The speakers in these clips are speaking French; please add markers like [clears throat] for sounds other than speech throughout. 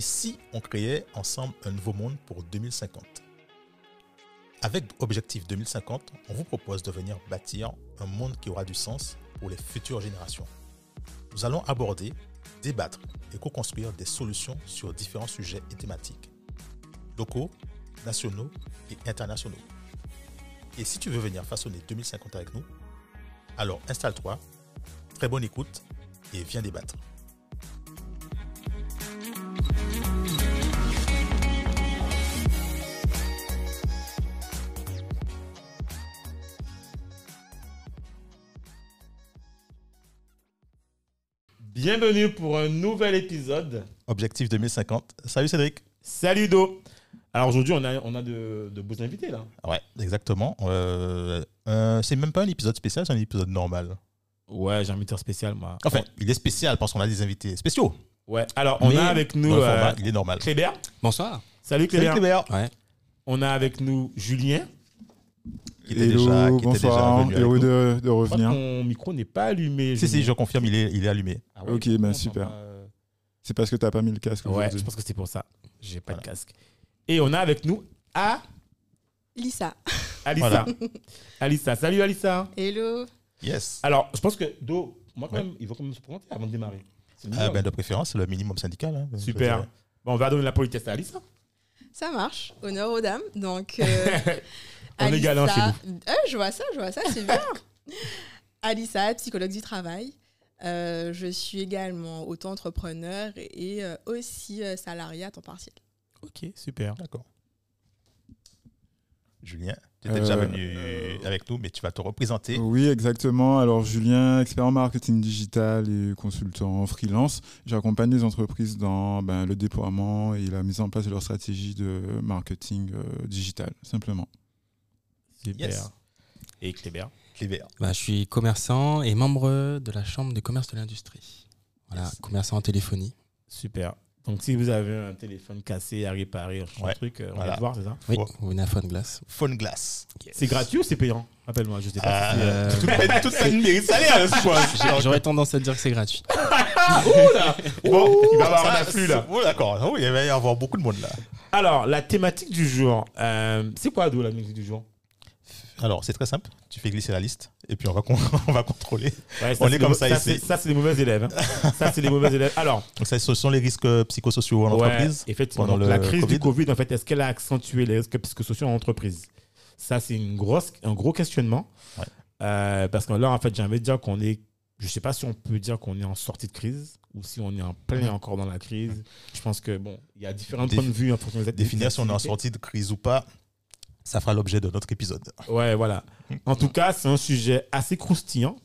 Et si on créait ensemble un nouveau monde pour 2050 Avec Objectif 2050, on vous propose de venir bâtir un monde qui aura du sens pour les futures générations. Nous allons aborder, débattre et co-construire des solutions sur différents sujets et thématiques, locaux, nationaux et internationaux. Et si tu veux venir façonner 2050 avec nous, alors installe-toi, très bonne écoute et viens débattre. Bienvenue pour un nouvel épisode. Objectif 2050. Salut Cédric. Salut Do. Alors aujourd'hui, on a, on a de, de beaux invités là. Ouais, exactement. Euh, euh, c'est même pas un épisode spécial, c'est un épisode normal. Ouais, j'ai un invité spécial moi. Enfin, il est spécial parce qu'on a des invités spéciaux. Ouais, alors on Mais a avec nous dans le euh, format, il est normal. Clébert. Bonsoir. Salut Salut Clébert. Clébert. Ouais. On a avec nous Julien. Qui était Hello, déjà, qui était déjà bonsoir, venu avec heureux de, revenir. ton micro n'est pas allumé. Si, si, je confirme, il est, il est allumé. Ah Ok, ben super. euh, C'est parce que t'as pas mis le casque Ouais, je pense que c'est pour ça. J'ai pas de casque. Et on a avec nous A- Lisa. Alissa. Voilà. [laughs] Alissa. Salut Alissa. Hello. Yes. Alors, je pense que Do, moi quand Ouais. même, il faut quand même se présenter avant de démarrer. Ah, minimum. ben, de préférence, c'est le minimum syndical. hein, Super. Bon, on va donner la politesse à Alissa. Ça marche. Honneur aux dames. Donc, [laughs] euh, On est galant chez Euh, je vois ça, je vois ça, c'est bien. [laughs] Alissa, psychologue du travail. Euh, je suis également auto-entrepreneur et euh, aussi euh, salariée à temps partiel. Ok, super. D'accord. Julien, tu étais déjà Euh, venu avec nous, mais tu vas te représenter. Oui, exactement. Alors, Julien, expert en marketing digital et consultant en freelance. J'accompagne les entreprises dans ben, le déploiement et la mise en place de leur stratégie de marketing euh, digital, simplement. Super. Yes. Et Clébert. Clébert. Bah, je suis commerçant et membre de la Chambre de commerce de l'industrie. Voilà, Yes. commerçant en téléphonie. Super. Donc, si vous avez un téléphone cassé à réparer, un Ouais. truc, euh, on Voilà. va te voir, c'est ça Oui, vous venez à Phone Glass. Phone Glass. C'est gratuit ou c'est payant? Rappelle-moi, je sais pas. si c'est, euh, Euh, Toute peine, mérite salaire, je pense. J'aurais tendance à dire que c'est gratuit. [laughs] Bon, il va y avoir un afflux là. Oh, d'accord. Oh, il va y avoir beaucoup de monde là. Alors, la thématique du jour, euh, c'est quoi, Do, la musique du jour? Alors, c'est très simple. Tu fais glisser la liste et puis on va, con- [laughs] on va contrôler. Ouais, On est comme ça ici. c'est- Ça, c'est les mauvais élèves. hein. [laughs] ça, c'est les mauvais élèves. Alors, Donc, ça, ce sont les risques psychosociaux en ouais, entreprise. effectivement, pendant donc, le la crise du Covid, en fait, est-ce qu'elle a accentué les risques psychosociaux en entreprise? Ça, c'est une grosse, un gros questionnement. Ouais. Euh, parce que là, en fait, j'ai envie de dire qu'on est, je sais pas si on peut dire qu'on est en sortie de crise ou si on est en plein encore dans la crise. Je pense que, bon, il y a différents points de vue en fonction des Définir si on est en activités. sortie de crise ou pas, ça fera l'objet de notre épisode. Ouais, voilà. En tout cas, c'est un sujet assez croustillant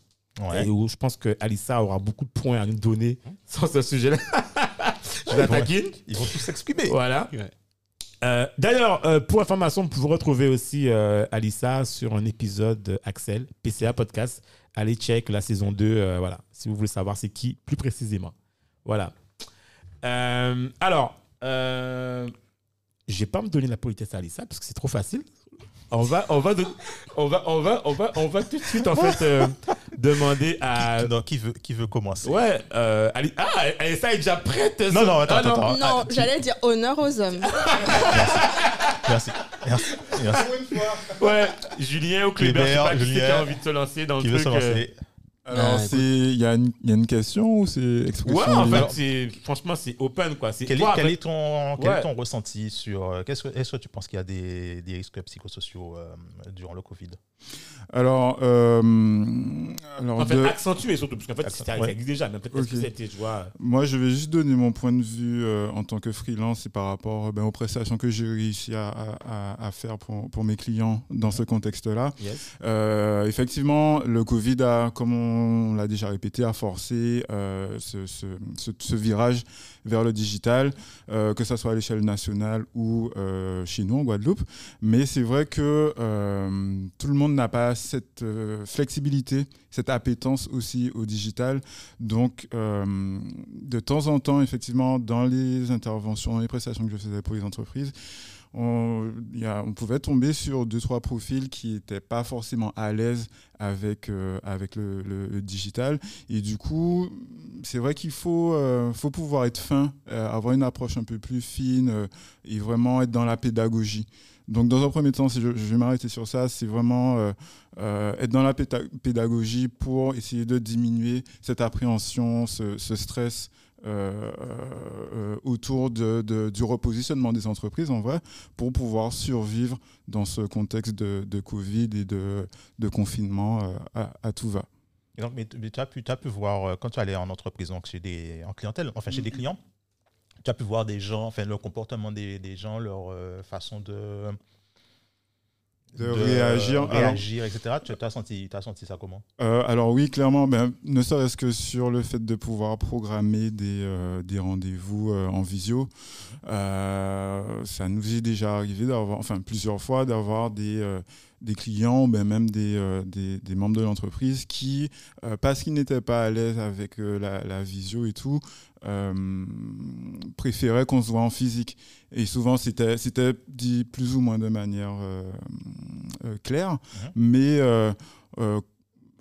Ouais. et où je pense que Alissa aura beaucoup de points à nous donner sur ce sujet-là. [laughs] je la Ouais. taquine. Ils vont tous s'exprimer. Voilà. Ouais. Euh, D'ailleurs, euh, pour information, vous pouvez retrouver aussi euh, Alissa sur un épisode de Axel, PCA Podcast. Allez check la saison 2, euh, voilà, si vous voulez savoir c'est qui plus précisément. Voilà. Euh, alors, euh, je vais pas me donner la politesse à Alissa parce que c'est trop facile. On va, on va, de- on va, on va, on va, on va tout de suite en fait euh, demander à. Qui, non, qui veut, qui veut commencer? Ouais, euh, Ali- ah, Alissa est déjà prête. Non, non, attends, Ah, attends, attends. non, ah, tu- j'allais dire honneur aux hommes. Merci. Merci. Merci. Ouais, Julien ou Clébert, je sais pas qui c'est qui Julien, a envie de se lancer dans Qui le veut se truc. euh, lancer Alors, Ah, c'est il y, a une- il y a une question ou c'est expression Ouais, en libre? fait, c'est franchement, c'est open quoi. C'est Quel est, toi, quel est ton, quel Ouais. est ton ressenti sur. euh, qu'est-ce que- Est-ce que tu penses qu'il y a des, des risques psychosociaux euh, durant le Covid? Alors, euh, alors En fait, de- accentué surtout, parce qu'en fait, Accent- ça ouais. existe déjà, mais peut-être Ok. que c'était, tu vois. Moi, je vais juste donner mon point de vue euh, en tant que freelance et par rapport euh, ben, aux prestations que j'ai réussi à, à- à- à faire pour, pour mes clients dans ce contexte-là. Yes. Euh, effectivement, le Covid a, comme on l'a déjà répété, a forcé euh, ce, ce- ce- ce virage vers le digital, euh, que ce soit à l'échelle nationale ou euh, chez nous en Guadeloupe. Mais c'est vrai que euh, tout le monde n'a pas cette flexibilité, cette appétence aussi au digital. Donc, de temps en temps, effectivement, dans les interventions, les prestations que je faisais pour les entreprises, on, pouvait tomber sur deux, trois profils qui n'étaient pas forcément à l'aise avec, euh, avec le, digital. Et du coup, c'est vrai qu'il faut, euh, faut pouvoir être fin euh, avoir une approche un peu plus fine et vraiment être dans la pédagogie. Donc, dans un premier temps, si je, vais m'arrêter sur ça, c'est vraiment être dans la pédagogie pour essayer de diminuer cette appréhension, ce, stress autour de, de- du repositionnement des entreprises, en vrai, pour pouvoir survivre dans ce contexte de, de Covid et de, confinement euh, à, à tout va. Et donc, mais, mais tu as as pu voir, euh, quand tu allais en entreprise, donc chez des, en clientèle, enfin chez des clients, tu as pu voir des gens, enfin le comportement des, des gens, leur euh, façon de, De réagir. Alors- réagir, etc. Tu as senti, as senti ça comment? Euh, alors oui, clairement, ben, ne serait-ce que sur le fait de pouvoir programmer des, euh, des rendez-vous euh, en visio, ça nous est déjà arrivé d'avoir, enfin plusieurs fois, d'avoir des, des clients, ben, même des, euh, des, des membres de l'entreprise qui, euh, parce qu'ils n'étaient pas à l'aise avec euh, la, la visio et tout, préféraient qu'on se voit en physique. Et souvent, c'était dit plus ou moins de manière claire, mais euh, euh,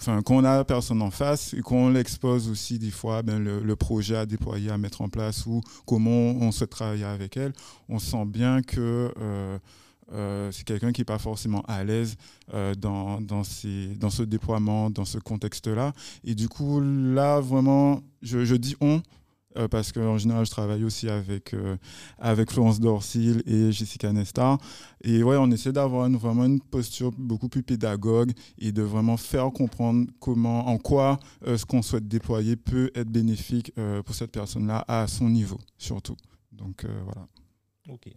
enfin, quand on a la personne en face et qu'on l'expose aussi des fois ben, le, le projet à déployer, à mettre en place ou comment on souhaite travailler avec elle, on sent bien que euh, euh, c'est quelqu'un qui n'est pas forcément à l'aise euh, dans, dans, ce déploiement, dans ce contexte-là. Et du coup, là, vraiment, je, dis on. euh, parce qu'en général, je travaille aussi avec, avec Florence Dorsil et Jessica Nestar. Et ouais, on essaie d'avoir une- vraiment une posture beaucoup plus pédagogue et de vraiment faire comprendre comment, en quoi ce qu'on souhaite déployer peut être bénéfique pour cette personne-là à son niveau, surtout. Donc voilà. Ok.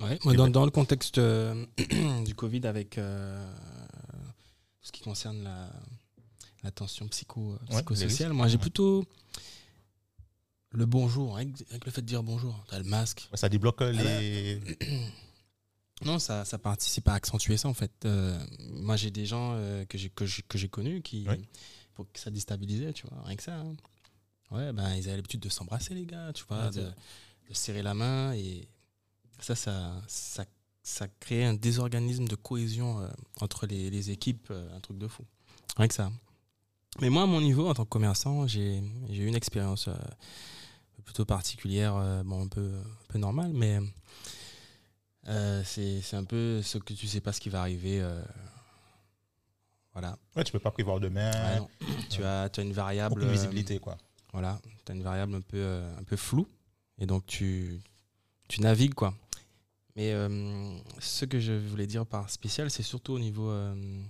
Ouais, dans, dans le contexte euh, [clears throat] du Covid, avec euh, tout ce qui concerne la, la tension psycho, euh, Ouais, psychosociale, les moi j'ai plutôt le bonjour, avec, avec le fait de dire bonjour. T'as le masque. Ça débloque euh, les. [clears throat] Non, ça, ça participe à accentuer ça en fait. Euh, moi j'ai des gens que j'ai que j'ai connus qui Ouais. pour que ça déstabilisait, tu vois, rien que ça. hein. Ouais, ben ils avaient l'habitude de s'embrasser les gars, tu vois, de, de serrer la main et ça ça ça ça crée un désorganisme de cohésion euh, entre les, les équipes, euh, un truc de fou. Rien que ça. Mais moi, à mon niveau, en tant que commerçant, j'ai eu une expérience euh, plutôt particulière, bon, un peu, un peu normale, mais c'est un peu ce que tu sais pas ce qui va arriver. voilà. Ouais, tu peux pas prévoir demain. Ouais, tu, as, tu as une variable. Euh, visibilité, quoi. voilà, tu as une variable un peu, un peu floue. Et donc, tu, tu navigues, quoi. Mais euh, ce que je voulais dire par spécial, c'est surtout au niveau euh,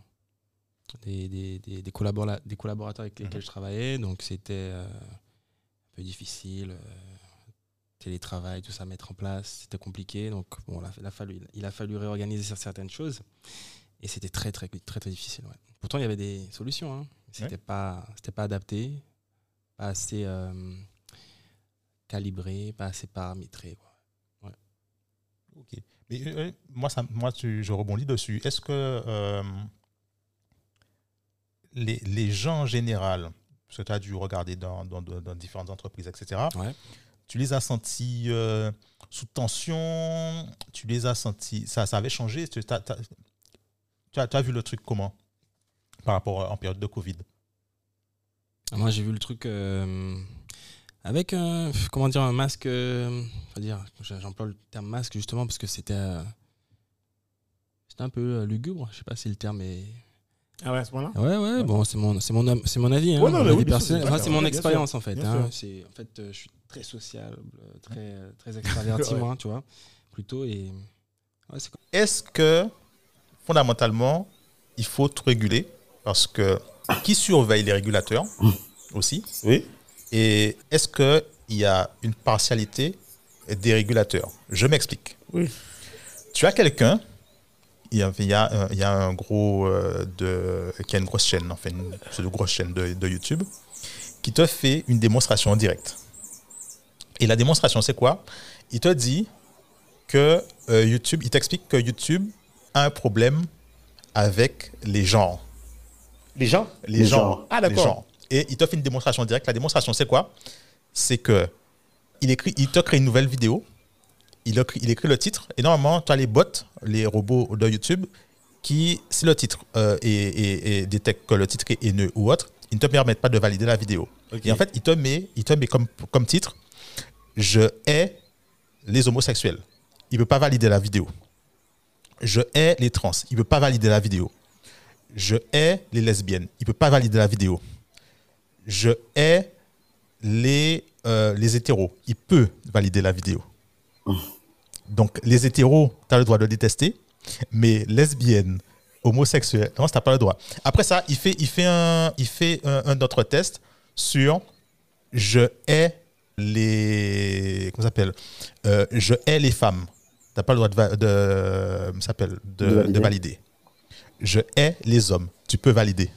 des, des, des, des collabora- des collaborateurs avec lesquels Mhm. je travaillais. Donc, c'était euh, un peu difficile. télétravail, tout ça, mettre en place, c'était compliqué. Donc, bon, il a, il a fallu, il a fallu réorganiser certaines choses. Et c'était très, très, très, très difficile. ouais. Pourtant, il y avait des solutions. Hein. C'était pas, pas adapté, pas assez calibré, pas assez paramétré. quoi. Ok. Mais euh, moi, ça, moi tu- je rebondis dessus. Est-ce que euh, les, les gens en général, parce que tu as dû regarder dans, dans- différentes entreprises, etc., Ouais. tu les as sentis euh, sous tension? Tu les as sentis. Ça, ça avait changé? Tu as, tu as- as vu le truc comment Par rapport à- en période de Covid? Moi, j'ai vu le truc euh, avec un, comment dire, un masque. euh, dire, j'emploie le terme masque justement parce que c'était, euh, c'était un peu euh, lugubre. Je sais pas si le terme est. Ah ouais, à ce moment-là Ouais, ouais. Bon, c'est mon, c'est mon, c'est mon avis. Hein, Ouais, non, oui, c'est Enfin, d'accord, c'est mon expérience en fait. hein. C'est, en fait, euh, je suis très sociable, très, très extraverti [laughs] Ouais. moi, tu vois, plutôt et. Ouais, Est-ce que, fondamentalement, il faut tout réguler? Parce que qui surveille les régulateurs aussi? Oui. Et est-ce qu'il y a une partialité des régulateurs? Je m'explique. Oui. Tu as quelqu'un, il y a, il y a un- il y a un gros, euh, de, qui a une grosse chaîne, enfin une, une grosse chaîne de, de YouTube, qui te fait une démonstration en direct. Et la démonstration, c'est quoi? Il te dit que euh, YouTube, il t'explique que YouTube a un problème avec les genres. Les gens? Les, genres. Ah, Les d'accord. Et il te fait une démonstration directe. La démonstration, c'est quoi? C'est que il, écrit, il te crée une nouvelle vidéo, il, écrit- il écrit le titre, et normalement, tu as les bots, les robots de YouTube, qui, si le titre euh, est, est- est- détecte que le titre est haineux ou autre, ils ne te permettent pas de valider la vidéo. Et en fait, il te met, il te met comme, comme titre Je hais les homosexuels. Il ne peut pas valider la vidéo. Je hais les trans. Il ne peut pas valider la vidéo. Je hais les lesbiennes. Il ne peut pas valider la vidéo. Je hais les, euh, les hétéros. Il peut valider la vidéo. Donc, les hétéros, tu as le droit de détester, mais lesbiennes, homosexuelles, non, tu n'as pas le droit. Après ça, il fait, il fait, un, il fait un, un autre test sur je hais les. Comment s'appelle Euh, Je hais les femmes. Tu n'as pas le droit de, va- de, de, de valider. Je hais les hommes. Tu peux valider.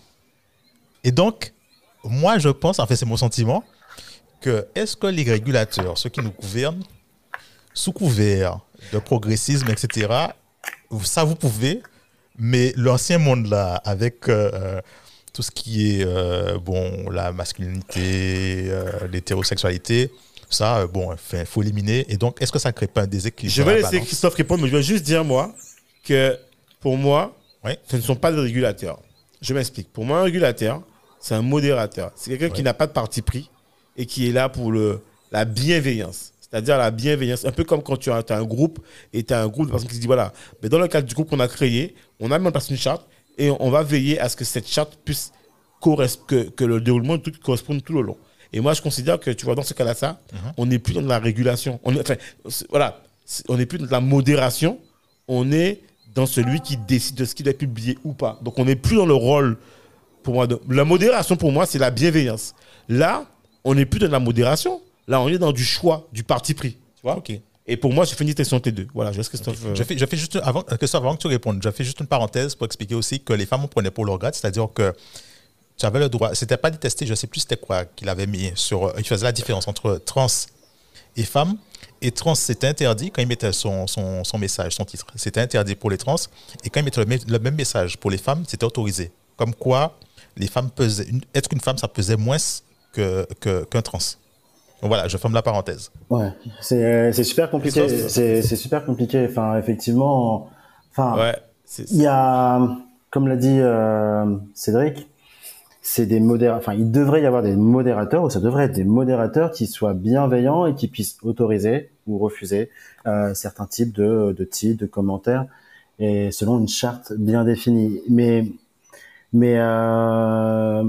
Et donc, moi, je pense, en fait, c'est mon sentiment, que est-ce que les régulateurs, ceux qui nous gouvernent, sous couvert de progressisme, etc., ça vous pouvez, mais l'ancien monde là, avec euh, tout ce qui est euh, bon, la masculinité, euh, l'hétérosexualité, ça, euh, bon, il faut éliminer. Et donc, est-ce que ça ne crée pas un déséquilibre Je vais la laisser Christophe répondre, mais je vais juste dire, moi, que pour moi, Ouais. ce ne sont pas des régulateurs. Je m'explique. Pour moi, un régulateur, c'est un modérateur. C'est quelqu'un qui n'a pas de parti pris et qui est là pour le, la bienveillance. C'est-à-dire la bienveillance. Un peu comme quand tu as, as un groupe et tu as un groupe de personnes qui se disent voilà, mais dans le cadre du groupe qu'on a créé, on a mis en place une charte et on va veiller à ce que cette charte puisse que, que le déroulement truc corresponde tout le long. Et moi, je considère que, tu vois, dans ce cas-là, ça, on n'est plus dans de la régulation. On est, enfin, c'est- voilà, on n'est plus dans de la modération, on est dans celui qui décide de ce qui doit publié ou pas. Donc, on n'est plus dans le rôle, pour moi, la modération, pour moi, c'est la bienveillance. Là, on n'est plus dans la modération, là, on est dans du choix, du parti pris. Tu vois Ok. Et pour moi, je entre les deux. Voilà, je laisse Christophe. euh, Je fais, je fais juste, avant, euh, Christophe, avant que tu répondes, je fais juste une parenthèse pour expliquer aussi que les femmes, on prenait pour leur grade, c'est-à-dire que tu avais le droit, c'était pas détesté, je sais plus c'était quoi qu'il avait mis sur, il faisait la différence entre trans et femmes. Et trans, c'était interdit quand il mettait son, son, son message, son titre. C'était interdit pour les trans. Et quand il mettait le même message pour les femmes, c'était autorisé. Comme quoi, les femmes pesaient, une- être une femme, ça pesait moins que, que- qu'un trans. Donc voilà, je ferme la parenthèse. Ouais, c'est c'est super compliqué. C'est c'est super compliqué. Enfin, effectivement, enfin, Ouais. il y a, comme l'a dit euh, Cédric, c'est des modérateurs. Enfin, il devrait y avoir des modérateurs, ou ça devrait être des modérateurs qui soient bienveillants et qui puissent autoriser ou refuser euh, certains types de, de titres, de commentaires, et selon une charte bien définie. Mais, mais euh,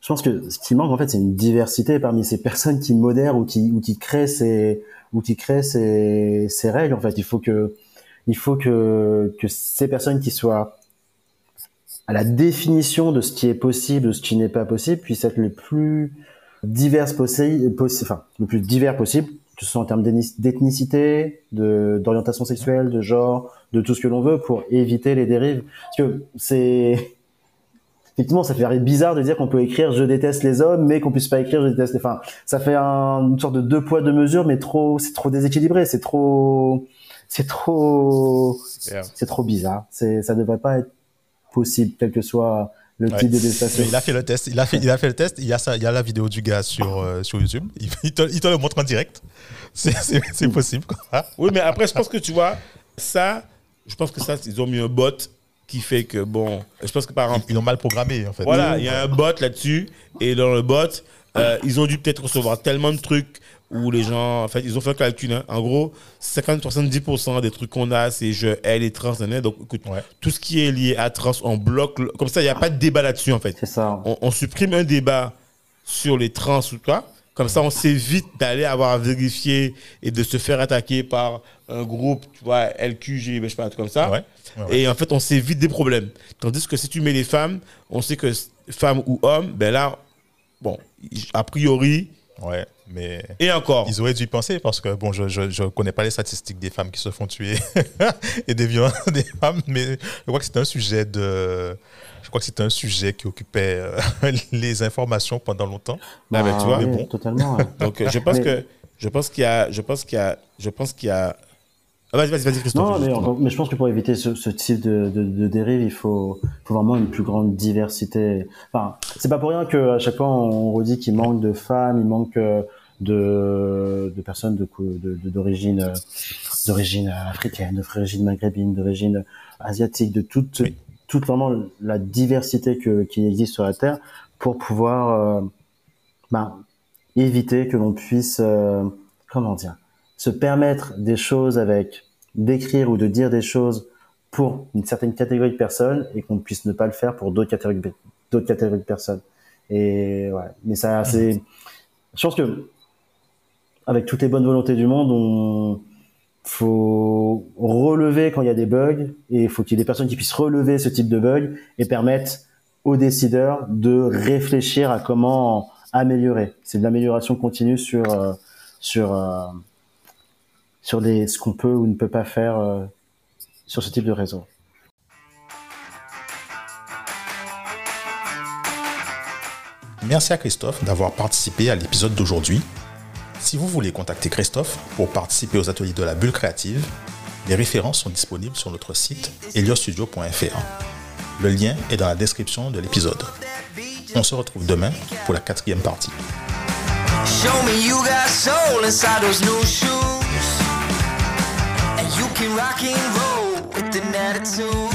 je pense que ce qui manque en fait, c'est une diversité parmi ces personnes qui modèrent ou qui créent ces ou qui créent ces, règles. En fait, il faut que il faut que ces personnes qui soient à la définition de ce qui est possible, de ce qui n'est pas possible, puissent être le plus diverses possible, possi- enfin le plus divers possible, que ce soit en termes d'ethnicité, de d'orientation sexuelle, de genre, de tout ce que l'on veut, pour éviter les dérives. Parce que c'est effectivement, ça fait bizarre de dire qu'on peut écrire je déteste les hommes, mais qu'on puisse pas écrire je déteste les. Enfin, ça fait un- une sorte de deux poids deux mesures, mais trop, c'est trop déséquilibré, c'est trop, c'est trop, Yeah. c'est trop bizarre. C'est, ça devrait pas être possible, quel que soit le Ouais. type de détestation. Il a fait le test. Il a fait, il a fait le test. Il y a, ça, il y a la vidéo du gars sur, euh, sur YouTube. Il, il te, il te le montre en direct. C'est- C'est c'est possible. Quoi. Oui, mais après, je pense que tu vois, ça, je pense que ça, ils ont mis un bot qui fait que, bon, je pense que par exemple, Ils l'ont mal programmé, en fait. voilà, il y a un bot là-dessus, et dans le bot, euh, ils ont dû peut-être recevoir tellement de trucs où les gens, en fait, ils ont fait un calcul, hein. en gros, 50-70% des trucs qu'on a, c'est je hais les trans, nan. donc écoute, Ouais. tout ce qui est lié à trans, on bloque, le- comme ça, il n'y a pas de débat là-dessus, en fait. C'est ça. On, on supprime un débat sur les trans ou quoi. Comme ça, on s'évite d'aller avoir à vérifier et de se faire attaquer par un groupe, tu vois, LQG, je sais pas, un truc comme ça. Ouais. Ouais, ouais. Et en fait, on s'évite des problèmes. Tandis que si tu mets les femmes, on sait que femmes ou hommes, ben là, bon, a priori, Ouais, mais et encore. ils auraient dû y penser parce que, bon, je ne connais pas les statistiques des femmes qui se font tuer [laughs] et des violences [laughs] des femmes, mais je crois que c'est un sujet de. Je crois que c'était un sujet qui occupait euh, [laughs] les informations pendant longtemps. Ah, ben, tu vois, oui, mais bon. totalement. ouais. Donc, euh, je pense Mais- que, je pense qu'il y a, je pense qu'il y a, je pense qu'il y a. Ah, vas-y, vas-y, vas-y, Christophe. Non, mais, mais je pense que pour éviter ce, ce type de, de, de dérive, il faut, faut vraiment une plus grande diversité. Enfin, c'est pas pour rien que à chaque fois on redit qu'il manque de femmes, il manque euh, de, de personnes de cou- de- de- d'origine euh, d'origine africaine, d'origine maghrébine, d'origine asiatique, de toute Oui. toute vraiment la diversité que, qui existe sur la terre pour pouvoir euh, ben, éviter que l'on puisse euh, comment dire, se permettre des choses avec d'écrire ou de dire des choses pour une certaine catégorie de personnes et qu'on puisse ne pas le faire pour d'autres catégories, d'autres catégories de personnes. Et ouais, mais ça, c'est, je pense que avec toutes les bonnes volontés du monde, on faut relever quand il y a des bugs et il faut qu'il y ait des personnes qui puissent relever ce type de bugs et permettre aux décideurs de réfléchir à comment améliorer. C'est de l'amélioration continue sur euh, sur euh, sur les ce qu'on peut ou ne peut pas faire euh, sur ce type de réseau. Merci à Christophe d'avoir participé à l'épisode d'aujourd'hui. Si vous voulez contacter Christophe pour participer aux ateliers de la bulle créative, les références sont disponibles sur notre site heliostudio.fr. Le lien est dans la description de l'épisode. On se retrouve demain pour la quatrième partie. Show me you got soul inside those new shoes. And you can rock and roll with an attitude.